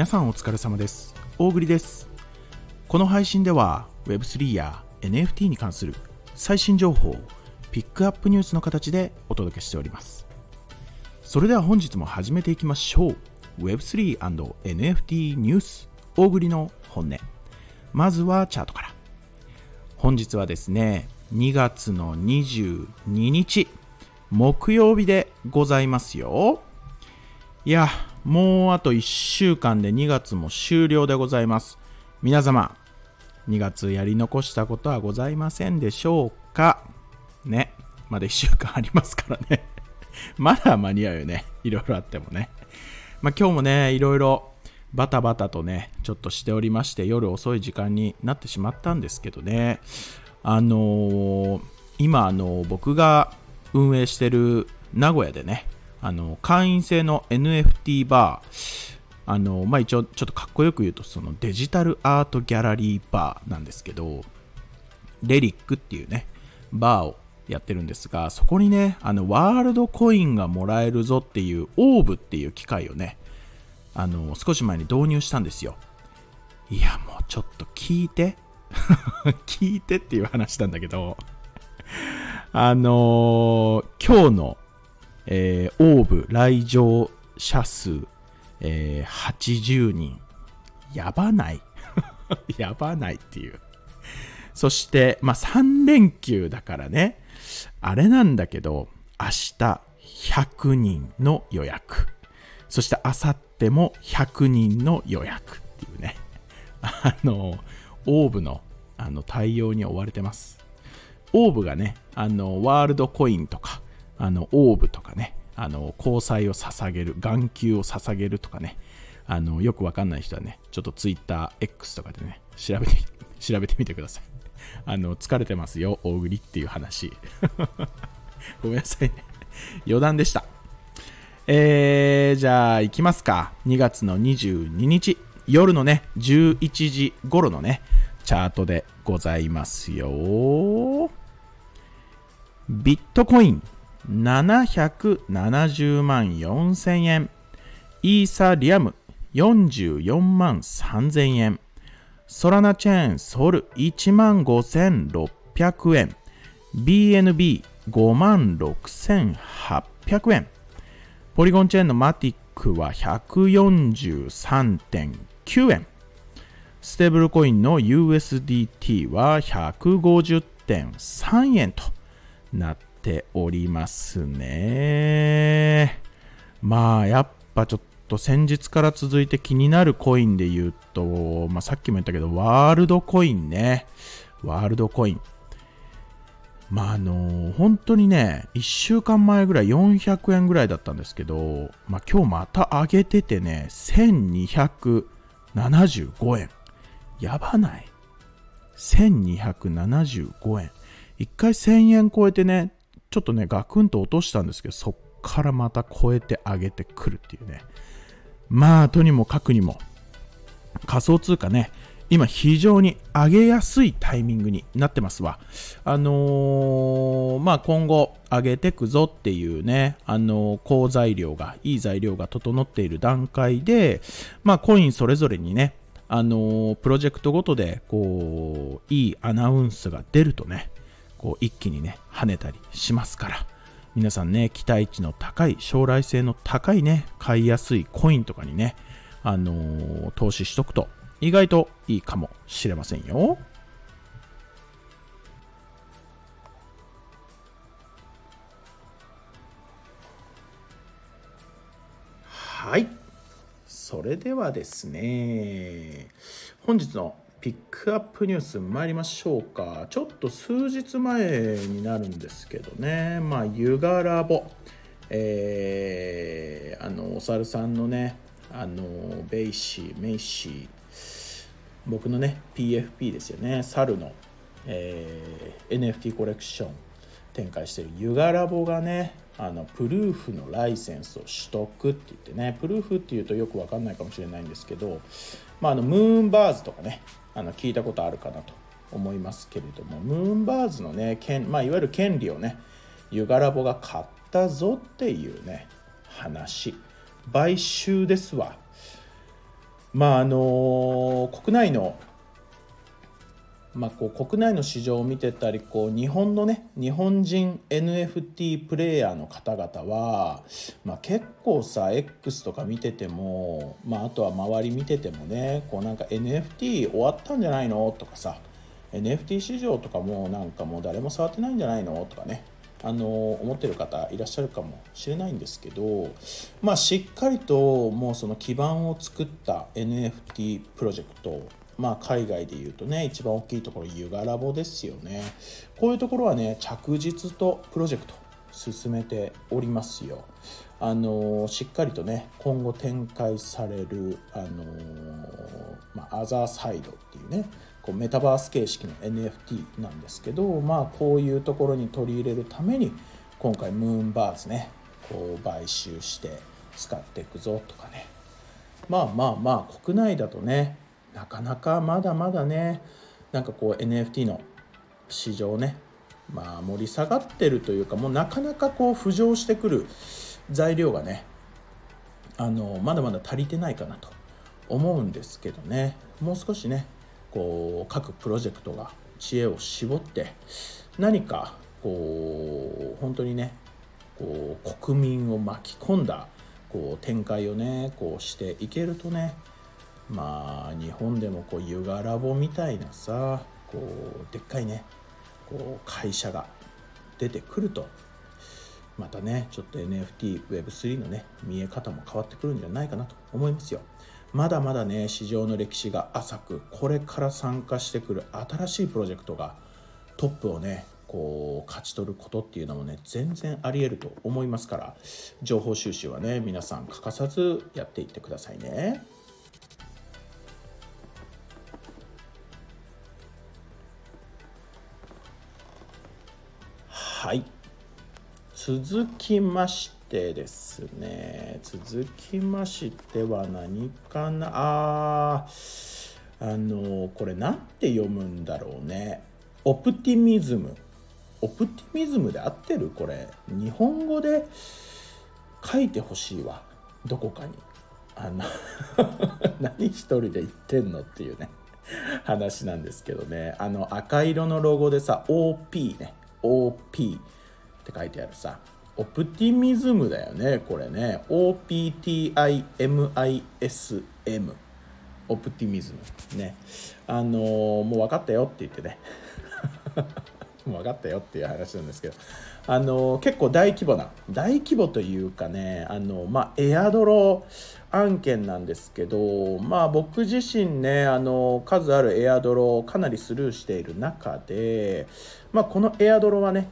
皆さんお疲れ様です。大栗です。この配信では Web3 や NFT に関する最新情報をピックアップニュースの形でお届けしております。それでは本日も始めていきましょう。Web3&NFT ニュース大栗の本音。まずはチャートから。本日はですね2月の22日木曜日でございますよ。いやもうあと1週間で2月も終了でございます。皆様2月やり残したことはございませんでしょうか？ね。まだ1週間ありますからね。まだ間に合うよね。いろいろあってもね。まあ今日もねいろいろバタバタとね、ちょっとしておりまして、夜遅い時間になってしまったんですけどね、あのー、今、あのー、僕が運営してる名古屋でね、あの会員制の NFT バー、あのまあ、一応ちょっとかっこよく言うとそのデジタルアートギャラリーバーなんですけど、レリックっていうね、バーをやってるんですが、そこにね、あのワールドコインがもらえるぞっていうオーブっていう機械をね、あの少し前に導入したんですよ。いや、もうちょっと聞いて。聞いてっていう話なんだけど、あのー、今日の、えー、オーブ来場者数、えー、80人。やばない やばないっていう。そして、まあ、3連休だからね、あれなんだけど、明日100人の予約。そして明後日も100人の予約っていうね、あの、オーブのあの対応に追われてます。オーブがね、あの、ワールドコインとか、あの、オーブとかね、あの、交際を捧げる、眼球を捧げるとかね、あの、よくわかんない人はね、ちょっと TwitterX とかでね、調べて、調べてみてください。あの、疲れてますよ、大栗っていう話。ごめんなさいね。余談でした。えー、じゃあ行きますか。2月の22日、夜のね、11時頃のね、チャートでございますよ。ビットコイン770万4000円。イーサリアム44万3000円。ソラナチェーンソル1万5600円。BNB5 万6800円。ポリゴンチェーンのマティックは143.9円。ステーブルコインの USDT は150.3円となってておりますね。まあ、やっぱちょっと先日から続いて気になるコインで言うと、まあ、さっきも言ったけど、ワールドコインね。ワールドコイン。まああの本当にね、1週間前ぐらい400円ぐらいだったんですけど、まあ今日また上げててね、1275円。やばない ?1275 円。一回1000円超えてね、ちょっとね、ガクンと落としたんですけど、そっからまた超えて上げてくるっていうね。まあ、とにもかくにも、仮想通貨ね、今非常に上げやすいタイミングになってますわ。あのー、まあ、今後上げてくぞっていうね、あのー、好材料が、いい材料が整っている段階で、まあ、コインそれぞれにね、あのー、プロジェクトごとで、こう、いいアナウンスが出るとね、こう、一気にね、跳ねたりしますから、皆さんね、期待値の高い、将来性の高いね、買いやすいコインとかにね、あの投資しとくと意外といいかもしれませんよ。はい。それではですね、本日のピックアップニュース参りましょうか。ちょっと数日前になるんですけどね、まあ、ユガラボ、えー、あの、お猿さんのね、あの、ベイシー、メイシー、僕のね PFP ですよね。猿の、えー、NFT コレクション。展開してる。ユガラボがねあのプルーフのライセンスを取得って言ってね。プルーフっていうとよく分かんないかもしれないんですけど、まあ、あのムーンバーズとかね。あの聞いたことあるかなと思いますけれどもムーンバーズのね権、まあ、いわゆる権利をねユガラボが買ったぞっていうね話。買収ですわ。まああの国内のまあ、こう国内の市場を見てたりこう日本のね日本人 NFT プレイヤーの方々は、まあ、結構さ X とか見てても、まあ、あとは周り見ててもねこうなんか NFT 終わったんじゃないのとかさ NFT 市場とかもなんかもう誰も触ってないんじゃないの？とかねあの思ってる方いらっしゃるかもしれないんですけど、まあ、しっかりともうその基盤を作った NFT プロジェクトまあ、海外でいうとね一番大きいところユガラボですよね。こういうところはね着実とプロジェクト進めておりますよ。あのしっかりとね今後展開されるあの、まあ、アザーサイドっていうねこうメタバース形式の NFT なんですけどまあこういうところに取り入れるために今回ムーンバーズねこう買収して使っていくぞとかね。まあまあまあ国内だとねなかなかまだまだねなんかこう NFT の市場ねまあ盛り下がってるというかもうなかなかこう浮上してくる材料がねあのまだまだ足りてないかなと思うんですけどね。もう少しねこう各プロジェクトが知恵を絞って何かこう本当にねこう国民を巻き込んだこう展開をねこうしていけるとねまあ日本でもこうユガラボみたいなさこうでっかいねこう会社が出てくるとまたねちょっと NFTWeb3 のね見え方も変わってくるんじゃないかなと思いますよまだまだね市場の歴史が浅くこれから参加してくる新しいプロジェクトがトップをねこう勝ち取ることっていうのもね全然ありえると思いますから情報収集はね皆さん欠かさずやっていってくださいね。はい。続きましてですね。続きましては何かな？ああのこれ何て読むんだろうね。オプティミズム。オプティミズムで合ってる？これ。日本語で書いてほしいわ。どこかに。あの 何一人で言ってんのっていうね。話なんですけどね。あの赤色のロゴでさ OP ね。OP って書いてあるさ。オプティミズムだよねこれね。OPTIMISM オプティミズム。ね。あのー、もう分かったよって言ってね。も分かったよっていう話なんですけどあの、結構大規模な大規模というかねあのまあエアドロ案件なんですけどまあ僕自身ねあの数あるエアドロをかなりスルーしている中でまあこのエアドロはね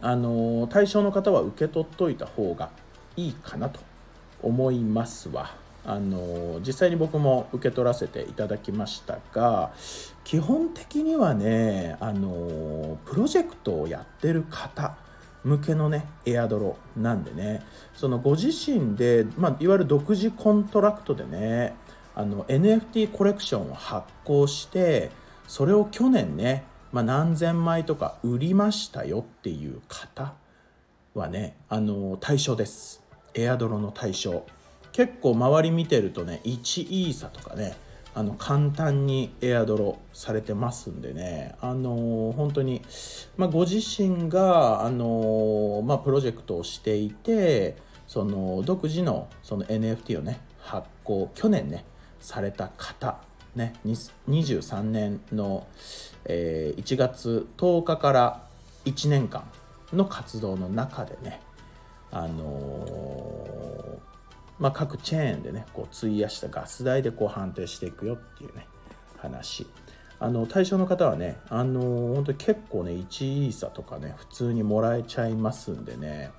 あの対象の方は受け取っといた方がいいかなと思いますわ。あの実際に僕も受け取らせていただきましたが基本的にはねあのプロジェクトをやってる方向けのねエアドロなんでねそのご自身で、まあ、いわゆる独自コントラクトでねあの NFT コレクションを発行してそれを去年ねまあ、何千枚とか売りましたよっていう方はねあの対象です。エアドロの対象。結構周り見てるとね1イーサとかねあの簡単にエアドロされてますんでねあの本当に、まあ、ご自身があの、まあ、プロジェクトをしていてその独自のその NFT をね発行去年ねされた方ね、23年の、えー、1月10日から1年間の活動の中でね、あの、まあ、各チェーンでねこう費やしたガス代でこう判定していくよっていうね話。あの対象の方はね、あの、本当に結構ね1イーサとかね普通にもらえちゃいますんでね、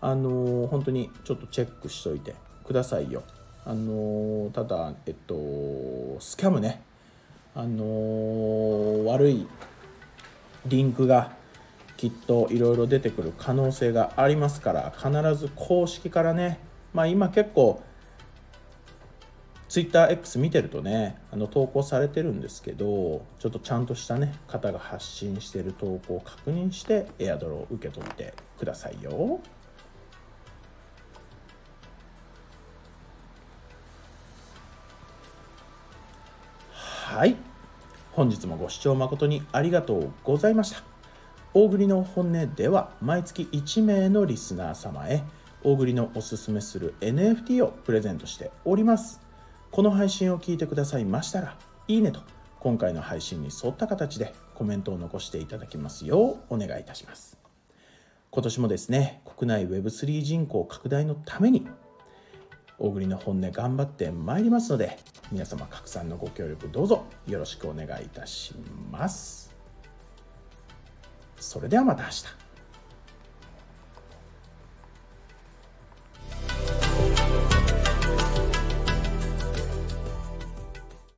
あの、本当にちょっとチェックしといてくださいよ。あのただえっとスキャムね。あの悪いリンクがきっといろいろ出てくる可能性がありますから必ず公式からねまあ今結構 TwitterX 見てるとねあの投稿されてるんですけどちょっとちゃんとしたね方が発信してる投稿を確認してエアドロを受け取ってくださいよ。はい本日もご視聴誠にありがとうございました大栗の本音では毎月1名のリスナー様へ大栗のおすすめする NFT をプレゼントしております。この配信を聞いてくださいましたらいいねと今回の配信に沿った形でコメントを残していただきますようお願いいたします。今年もですね国内 Web3 人口拡大のために大栗の本音頑張ってまいりますので皆様拡散のご協力どうぞよろしくお願いいたします。それではまた明日。